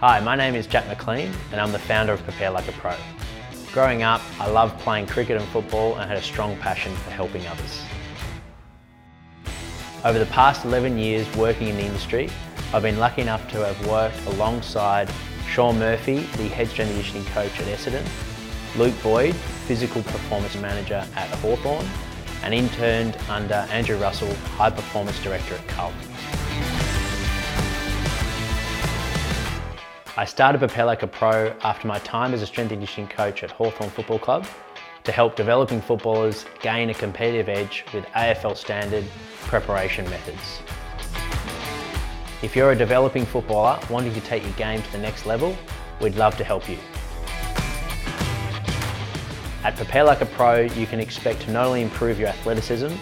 Hi, my name is Jack McLean and I'm the founder of Prepare Like a Pro. Growing up, I loved playing cricket and football and had a strong passion for helping others. Over the past 11 years working in the industry, I've been lucky enough to have worked alongside Sean Murphy, the head strength and conditioning coach at Essendon, Luke Boyd, physical performance manager at Hawthorn, and interned under Andrew Russell, high performance director at Carlton. I started Prepare Like a Pro after my time as a strength and conditioning coach at Hawthorn Football Club to help developing footballers gain a competitive edge with AFL standard preparation methods. If you're a developing footballer wanting to take your game to the next level, we'd love to help you. At Prepare Like a Pro, you can expect to not only improve your athleticism,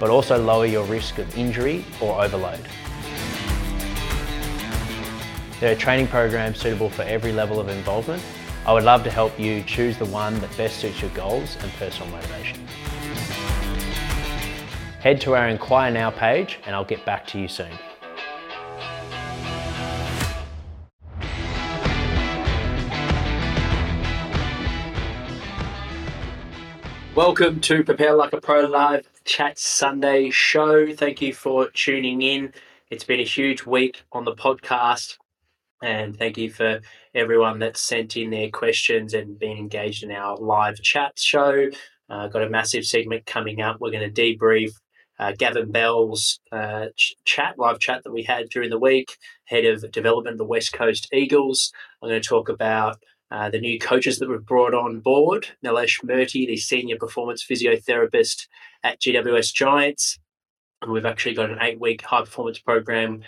but also lower your risk of injury or overload. There are training programs suitable for every level of involvement. I would love to help you choose the one that best suits your goals and personal motivation. Head to our Inquire Now page and I'll get back to you soon. Welcome to Prepare Like a Pro Live Chat Sunday show. Thank you for tuning in. It's been a huge week on the podcast, and thank you for everyone that sent in their questions and been engaged in our live chat show. Uh, got a massive segment coming up. We're going to debrief uh, Gavin Bell's uh, ch- chat, live chat that we had during the week, head of development of the West Coast Eagles. I'm going to talk about uh, the new coaches that we've brought on board Nilesh Murty, the senior performance physiotherapist at GWS Giants. And we've actually got an eight week high performance program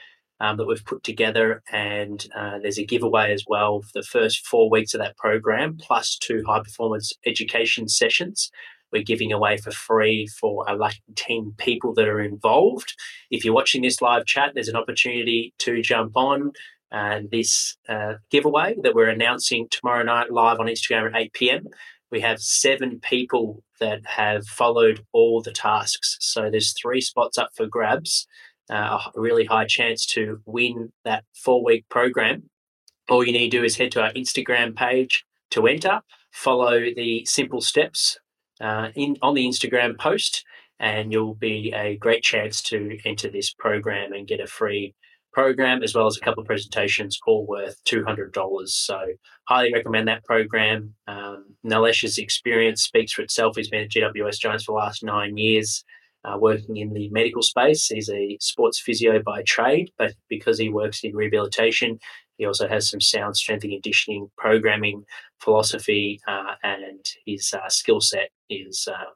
um, that we've put together. And uh, there's a giveaway as well for the first four weeks of that program, plus two high performance education sessions. We're giving away for free for a lucky 10 people that are involved. If you're watching this live chat, there's an opportunity to jump on and this uh, giveaway that we're announcing tomorrow night live on Instagram at 8 p.m. We have seven people that have followed all the tasks. So there's three spots up for grabs, a really high chance to win that four week program. All you need to do is head to our Instagram page to enter, follow the simple steps uh, in on the Instagram post, and you'll be a great chance to enter this program and get a free program, as well as a couple of presentations, all worth $200. So, highly recommend that program. Um, Nilesh's experience speaks for itself. He's been at GWS Giants for the last nine years, uh, working in the medical space. He's a sports physio by trade, but because he works in rehabilitation, he also has some sound strength and conditioning programming philosophy, uh, and his uh, skill set is uh,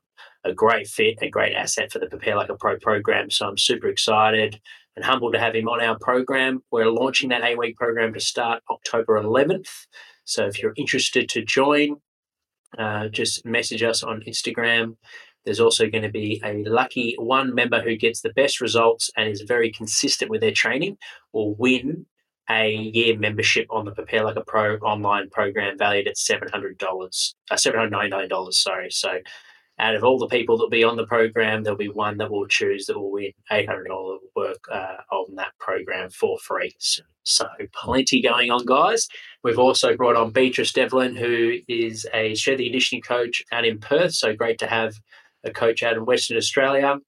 a great fit, a great asset for the Prepare Like a Pro program. So I'm super excited and humbled to have him on our program. We're launching that eight week program to start October 11th. So if you're interested to join, uh, just message us on Instagram. There's also going to be a lucky one member who gets the best results and is very consistent with their training will win a year membership on the Prepare Like a Pro online program valued at $700, uh, $799, sorry. So out of all the people that will be on the program, there'll be one that will choose that will win $800 work uh, on that program for free. So, so, plenty going on, guys. We've also brought on Beatrice Devlin, who is a strength and conditioning coach out in Perth. So great to have a coach out in Western Australia.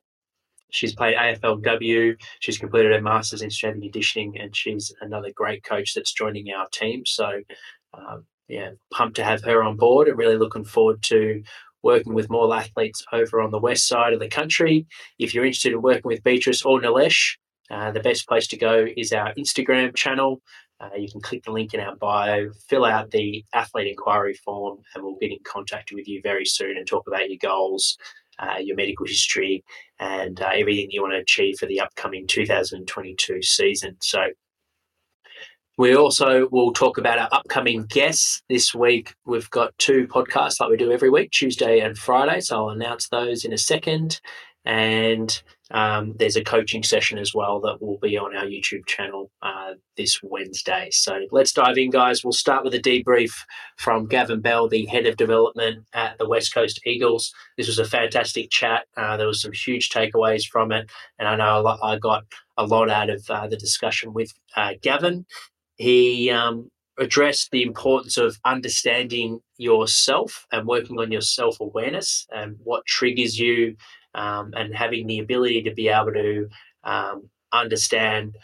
She's played AFLW. She's completed her master's in strength and conditioning, and she's another great coach that's joining our team. So, um, yeah, pumped to have her on board and really looking forward to working with more athletes over on the west side of the country. If you're interested in working with Beatrice or Nilesh, uh, the best place to go is our Instagram channel. Uh, you can click the link in our bio, fill out the athlete inquiry form, and we'll get in contact with you very soon and talk about your goals, uh, your medical history, and uh, everything you want to achieve for the upcoming 2022 season. So we also will talk about our upcoming guests this week. We've got two podcasts like we do every week, Tuesday and Friday. So I'll announce those in a second. And um, there's a coaching session as well that will be on our YouTube channel uh, this Wednesday. So let's dive in, guys. We'll start with a debrief from Gavin Bell, the head of development at the West Coast Eagles. This was a fantastic chat. Uh, there was some huge takeaways from it, and I know I got a lot out of uh, the discussion with uh, Gavin he um, addressed the importance of understanding yourself and working on your self awareness and what triggers you, um, and having the ability to be able to um, understand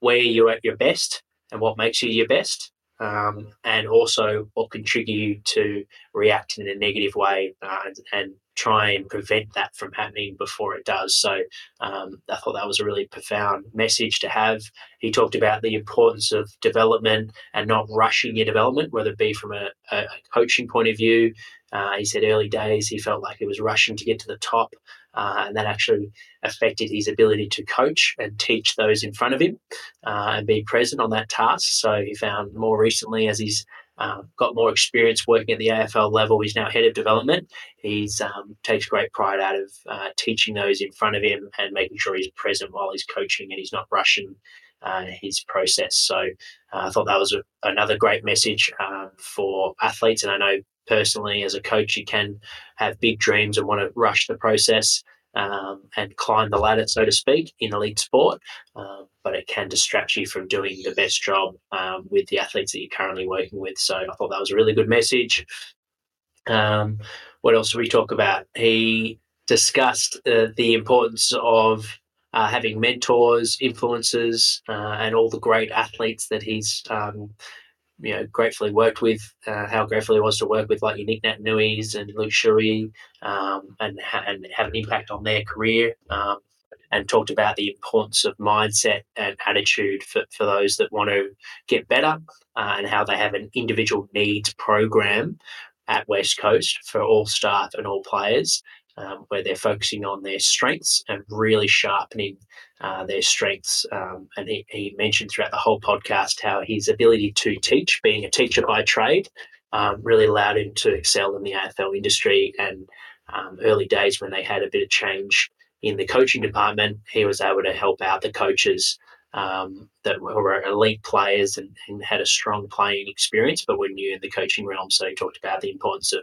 where you're at your best and what makes you your best, um, and also what can trigger you to react in a negative way uh, and, and, try and prevent that from happening before it does. So um, I thought that was a really profound message to have. He talked about the importance of development and not rushing your development, whether it be from a, a coaching point of view. Uh, he said early days he felt like he was rushing to get to the top uh, and that actually affected his ability to coach and teach those in front of him uh, and be present on that task. So he found more recently, as he's uh, got more experience working at the AFL level, he's now head of development. He's um, takes great pride out of uh, teaching those in front of him and making sure he's present while he's coaching and he's not rushing. Uh, his process. So uh, I thought that was a, another great message um, for athletes. And I know personally as a coach you can have big dreams and want to rush the process um, and climb the ladder, so to speak, in elite sport. Um, but it can distract you from doing the best job um, with the athletes that you're currently working with. So I thought that was a really good message. Um, what else did we talk about? He discussed uh, the importance of uh, having mentors, influencers, uh, and all the great athletes that he's um, you know gratefully worked with, uh, how grateful he was to work with like your Nic Naitanui and Luke Shuey, um, and ha- and have an impact on their career. Um, and talked about the importance of mindset and attitude for, for those that want to get better uh, and how they have an individual needs program at West Coast for all staff and all players um, where they're focusing on their strengths and really sharpening uh, their strengths. Um, and he, he, mentioned throughout the whole podcast how his ability to teach, being a teacher by trade, um, really allowed him to excel in the AFL industry. And um, early days when they had a bit of change in the coaching department, he was able to help out the coaches. Um, that were elite players and, and, had a strong playing experience, but were new in the coaching realm. So he talked about the importance of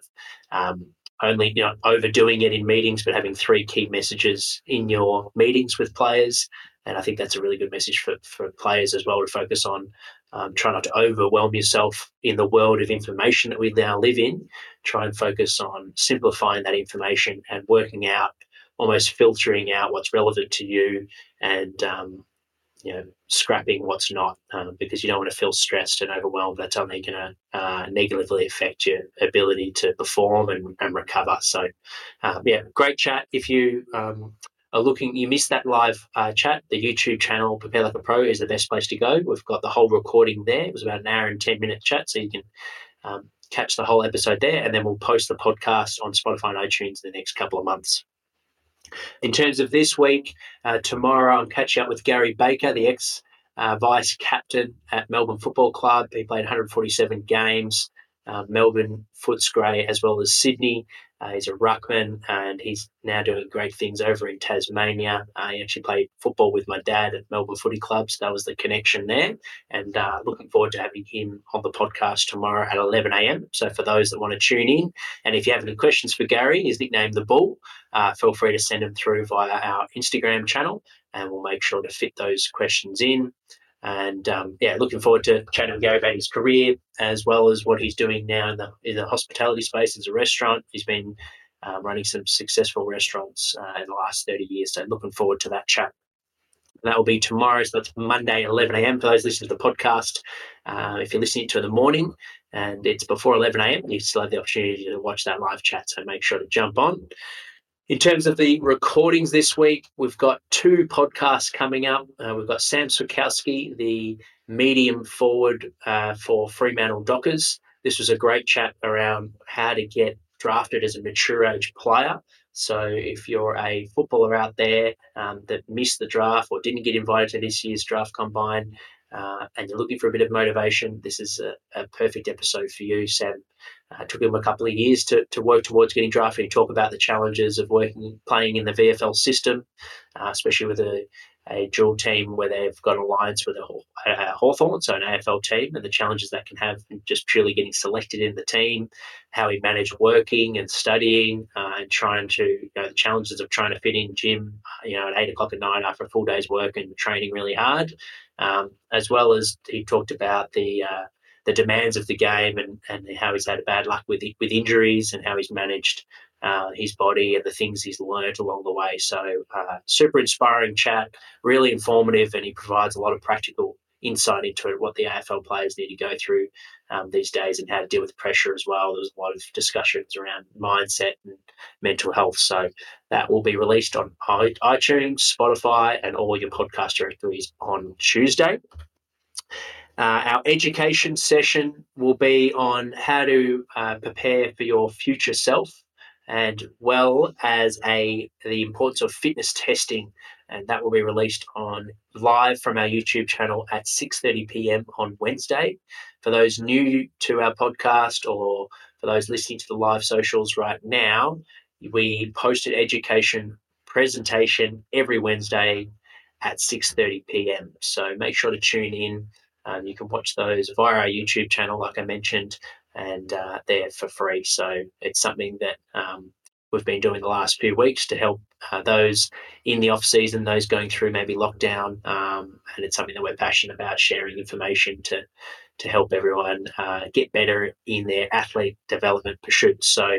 um, only you know overdoing it in meetings, but having three key messages in your meetings with players. And I think that's a really good message for, for players as well to focus on. Um, try not to overwhelm yourself in the world of information that we now live in. Try and focus on simplifying that information and working out, almost filtering out what's relevant to you and um, you know, scrapping what's not um, because you don't want to feel stressed and overwhelmed. That's only going to uh, negatively affect your ability to perform and, and recover. So, um, yeah, great chat. If you um, are looking, you missed that live uh, chat, the YouTube channel Prepare Like a Pro is the best place to go. We've got the whole recording there. It was about an hour and 10 minute chat, so you can um, catch the whole episode there. And then we'll post the podcast on Spotify and iTunes in the next couple of months. In terms of this week, uh, tomorrow I'm catching up with Gary Baker, the ex uh, vice captain at Melbourne Football Club. He played 147 games, uh, Melbourne, Footscray, as well as Sydney. Uh, he's a ruckman and he's now doing great things over in Tasmania. Uh, he actually played football with my dad at Melbourne Footy Club, so that was the connection there. And uh, looking forward to having him on the podcast tomorrow at 11 a.m. So for those that want to tune in, and if you have any questions for Gary, his nickname the Bull, uh, feel free to send them through via our Instagram channel, and we'll make sure to fit those questions in. And um, yeah, looking forward to chatting with Gary about his career as well as what he's doing now in the in the hospitality space as a restaurant. He's been uh, running some successful restaurants uh, in the last 30 years. So looking forward to that chat. that will be tomorrow. So that's Monday, 11 a.m. For those listening to the podcast, uh, if you're listening to it in the morning and it's before 11 a.m., you still have the opportunity to watch that live chat. So make sure to jump on. In terms of the recordings this week, we've got two podcasts coming up. Uh, we've got Sam Switkowski, the medium forward uh, for Fremantle Dockers. This was a great chat around how to get drafted as a mature age player. So if you're a footballer out there um, that missed the draft or didn't get invited to this year's draft combine, uh, and you're looking for a bit of motivation, this is a, a perfect episode for you. Sam uh, took him a couple of years to, to work towards getting drafted. He talk about the challenges of working, playing in the VFL system, uh, especially with a, a dual team where they've got an alliance with a, a Hawthorn, so an AFL team, and the challenges that can have just purely getting selected in the team, how he managed working and studying uh, and trying to, you know, the challenges of trying to fit in gym, you know, at eight o'clock at night after a full day's work and training really hard, um, as well as he talked about the uh, the demands of the game and, and how he's had bad luck with with injuries and how he's managed uh, his body and the things he's learned along the way. So, uh, super inspiring chat, really informative, and he provides a lot of practical insight into it, what the AFL players need to go through um, these days and how to deal with pressure as well. There's a lot of discussions around mindset and mental health. So, that will be released on iTunes, Spotify, and all your podcast directories on Tuesday. Uh, our education session will be on how to uh, prepare for your future self and well as a the importance of fitness testing and that will be released on live from our YouTube channel at 6:30 p.m. on Wednesday. For those new to our podcast or for those listening to the live socials right now, we post an education presentation every Wednesday at 6:30 p.m. So make sure to tune in. Um, you can watch those via our YouTube channel, like I mentioned, and uh, they're for free. So it's something that um, we've been doing the last few weeks to help uh, those in the off season, those going through maybe lockdown, um, and it's something that we're passionate about sharing information to to help everyone uh, get better in their athlete development pursuits. So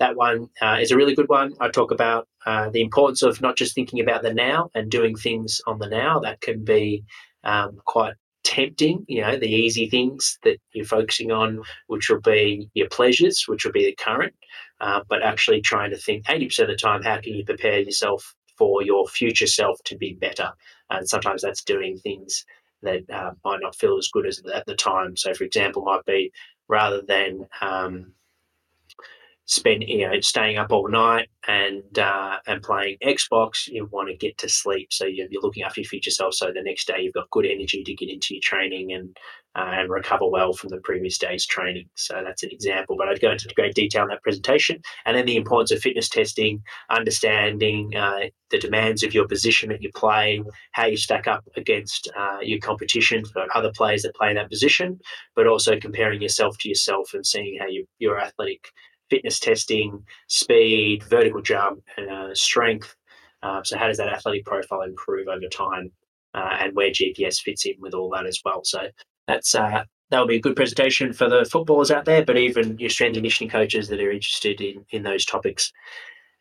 that one uh, is a really good one. I talk about uh, the importance of not just thinking about the now and doing things on the now. That can be um, quite tempting, you know, the easy things that you're focusing on, which will be your pleasures, which will be the current, uh, but actually trying to think 80% of the time, how can you prepare yourself for your future self to be better? And sometimes that's doing things that uh, might not feel as good as at the time. So, for example, might be rather than um, spend you know staying up all night and uh, and playing Xbox, you want to get to sleep. So you're, looking after your future self. So the next day you've got good energy to get into your training and uh, and recover well from the previous day's training. So that's an example. But I'd go into great detail in that presentation. And then the importance of fitness testing, understanding uh, the demands of your position that you play, how you stack up against uh, your competition for other players that play in that position, but also comparing yourself to yourself and seeing how you, your athletic fitness testing, speed, vertical jump, uh, strength. Uh, so, how does that athletic profile improve over time, uh, and where GPS fits in with all that as well? So, that's uh, that'll be a good presentation for the footballers out there, but even your strength and conditioning coaches that are interested in in those topics.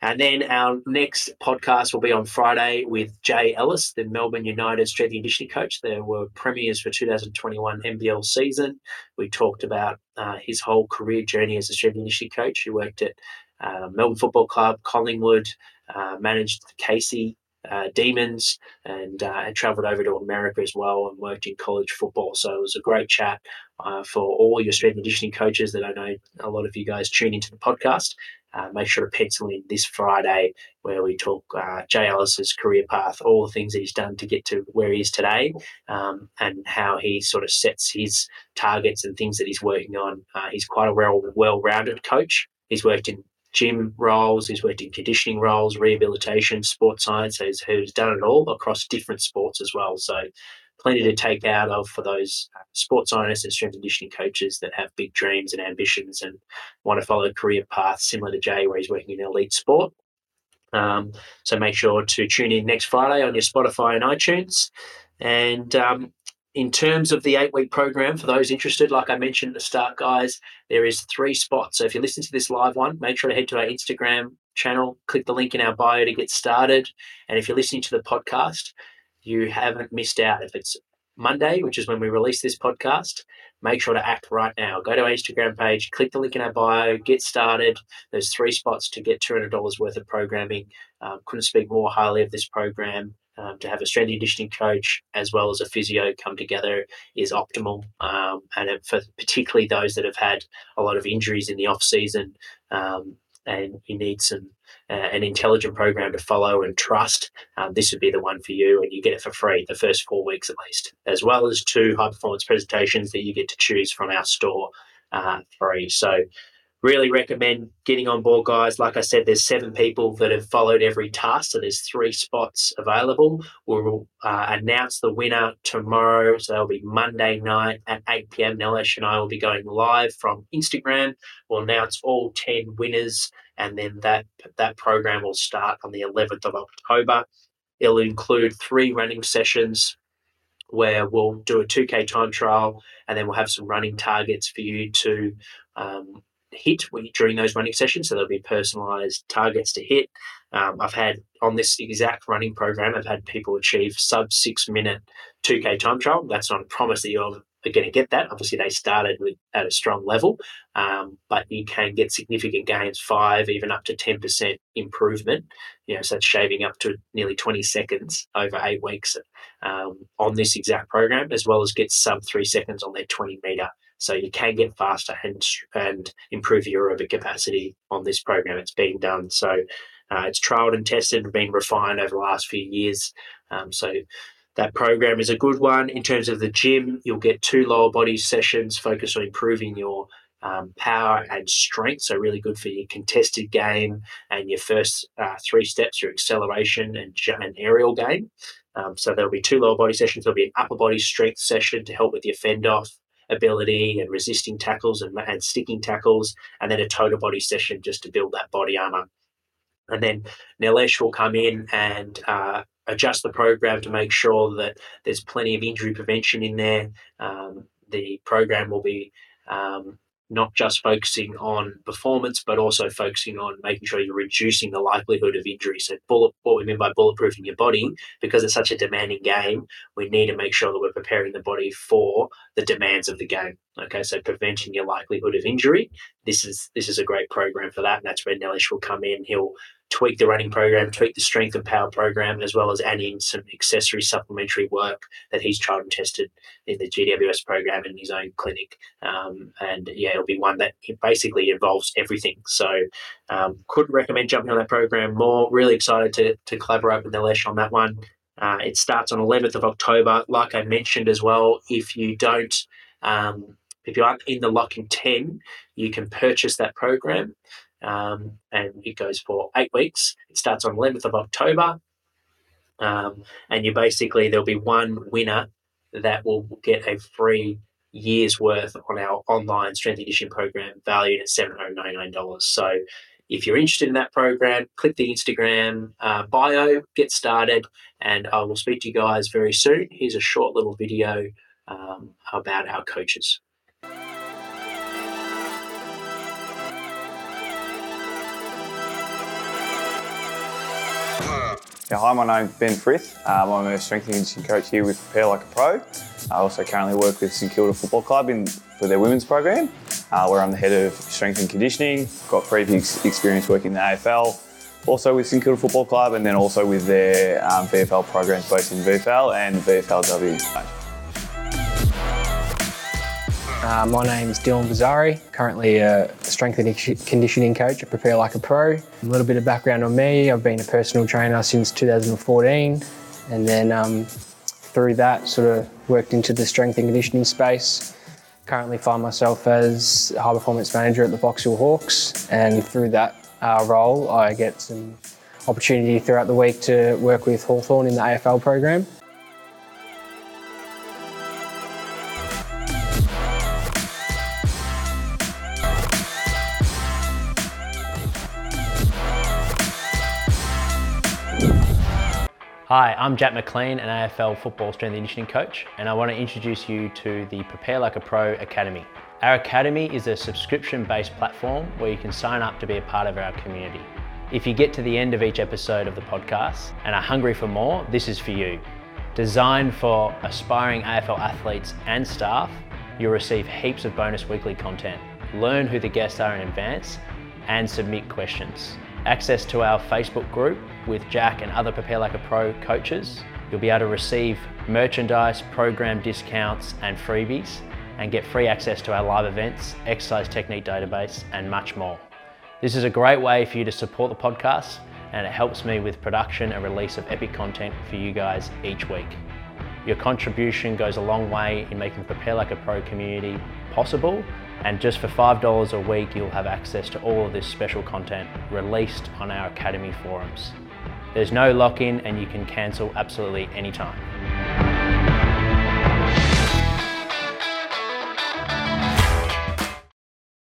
And then our next podcast will be on Friday with Jay Ellis, the Melbourne United strength and conditioning coach. There were premiers for 2021 NBL season. We talked about uh, his whole career journey as a strength and conditioning coach. He worked at uh, Melbourne Football Club, Collingwood, uh, managed Casey uh, Demons, and, uh, and travelled over to America as well and worked in college football. So it was a great chat uh, for all your strength and conditioning coaches that I know a lot of you guys tune into the podcast uh, make sure to pencil in this Friday where we talk uh, Jay Ellis's career path, all the things that he's done to get to where he is today, um, and how he sort of sets his targets and things that he's working on. Uh, he's quite a well well rounded coach. He's worked in gym roles, he's worked in conditioning roles, rehabilitation, sports science. He's, he's done it all across different sports as well. So plenty to take out of for those uh, sports scientists and strength and conditioning coaches that have big dreams and ambitions and want to follow a career path similar to Jay, where he's working in elite sport. Um, so make sure to tune in next Friday on your Spotify and iTunes. And um, in terms of the eight week program, for those interested, like I mentioned at the start, guys, there is three spots. So if you listen to this live one, make sure to head to our Instagram channel, click the link in our bio to get started. And if you're listening to the podcast, you haven't missed out. If it's Monday, which is when we release this podcast, make sure to act right now. Go to our Instagram page, click the link in our bio, get started. There's three spots to get $200 worth of programming. Um, couldn't speak more highly of this program. Um, to have a strength and conditioning coach as well as a physio come together is optimal. Um, and for particularly those that have had a lot of injuries in the off season, um, and you need some uh, an intelligent program to follow and trust, um, this would be the one for you, and you get it for free the first four weeks at least, as well as two high performance presentations that you get to choose from our store uh, free. So really recommend getting on board, guys. Like I said, there's seven people that have followed every task, so there's three spots available. We'll uh, announce the winner tomorrow, so that'll be Monday night at 8 p.m. Nilesh and I will be going live from Instagram. We'll announce all 10 winners, and then that that program will start on the 11th of October. It'll include three running sessions where we'll do a 2K time trial and then we'll have some running targets for you to um, hit during those running sessions. So there'll be personalized targets to hit. Um, I've had on this exact running program, I've had people achieve sub six minute 2K time trial. That's not a promise that you're going to get that. Obviously, they started with at a strong level, um, but you can get significant gains, five, even up to 10% improvement. You know, so that's shaving up to nearly 20 seconds over eight weeks um, on this exact program, as well as get sub three seconds on their 20 meter so you can get faster and, and improve your aerobic capacity on this program. It's being done. So uh, it's trialed and tested and been refined over the last few years. Um, so that program is a good one. In terms of the gym, you'll get two lower body sessions focused on improving your um, power and strength. So, really good for your contested game and your first uh, three steps, your acceleration and, and aerial game. Um, so, there'll be two lower body sessions. There'll be an upper body strength session to help with your fend off ability and resisting tackles and, and sticking tackles, and then a total body session just to build that body armor. And then Nilesh will come in and uh, adjust the program to make sure that there's plenty of injury prevention in there. Um, the program will be um, not just focusing on performance, but also focusing on making sure you're reducing the likelihood of injury. So, bullet, what we mean by bulletproofing your body, because it's such a demanding game, we need to make sure that we're preparing the body for the demands of the game. Okay, so preventing your likelihood of injury. This is this is a great program for that, and that's where Nilesh will come in. He'll tweak the running program, tweak the strength and power program, as well as add in some accessory supplementary work that he's tried and tested in the GWS program in his own clinic. Um, and yeah, it'll be one that basically involves everything. So um, could recommend jumping on that program more. Really excited to, to collaborate with Nilesh on that one. Uh, it starts on 11th of October. Like I mentioned as well, if you don't um, if you aren't in the locking 10, you can purchase that program um, and it goes for eight weeks. It starts on 11th of October, um, and you basically there'll be one winner that will get a free year's worth on our online strength conditioning program valued at $799. So if you're interested in that program, click the Instagram uh, bio, get started, and I will speak to you guys very soon. Here's a short little video um, about our coaches. Hi, my name's Ben Frith. Um, I'm a strength and conditioning coach here with Prepare Like a Pro. I also currently work with St Kilda Football Club in, for their women's program, uh, where I'm the head of strength and conditioning. Got previous experience working in the AFL, also with St Kilda Football Club, and then also with their um, VFL programs both in VFL and VFLW. Uh, my name is Dylan Bazzari, currently a strength and conditioning coach at Prepare Like a Pro. A little bit of background on me, I've been a personal trainer since 2014 and then um, through that sort of worked into the strength and conditioning space. Currently find myself as high performance manager at the Box Hill Hawks and through that uh, role I get some opportunity throughout the week to work with Hawthorn in the AFL program. Hi, I'm Jack McLean, an AFL football strength and conditioning coach, and I want to introduce you to the Prepare Like a Pro Academy. Our academy is a subscription based platform where you can sign up to be a part of our community. If you get to the end of each episode of the podcast and are hungry for more, this is for you. Designed for aspiring AFL athletes and staff, you'll receive heaps of bonus weekly content, learn who the guests are in advance, and submit questions access to our Facebook group with Jack and other Prepare Like a Pro coaches. You'll be able to receive merchandise, program discounts, and freebies, and get free access to our live events, exercise technique database, and much more. This is a great way for you to support the podcast, and it helps me with production and release of epic content for you guys each week. Your contribution goes a long way in making the Prepare Like a Pro community possible and just for $5 a week, you'll have access to all of this special content released on our Academy forums. There's no lock-in and you can cancel absolutely anytime.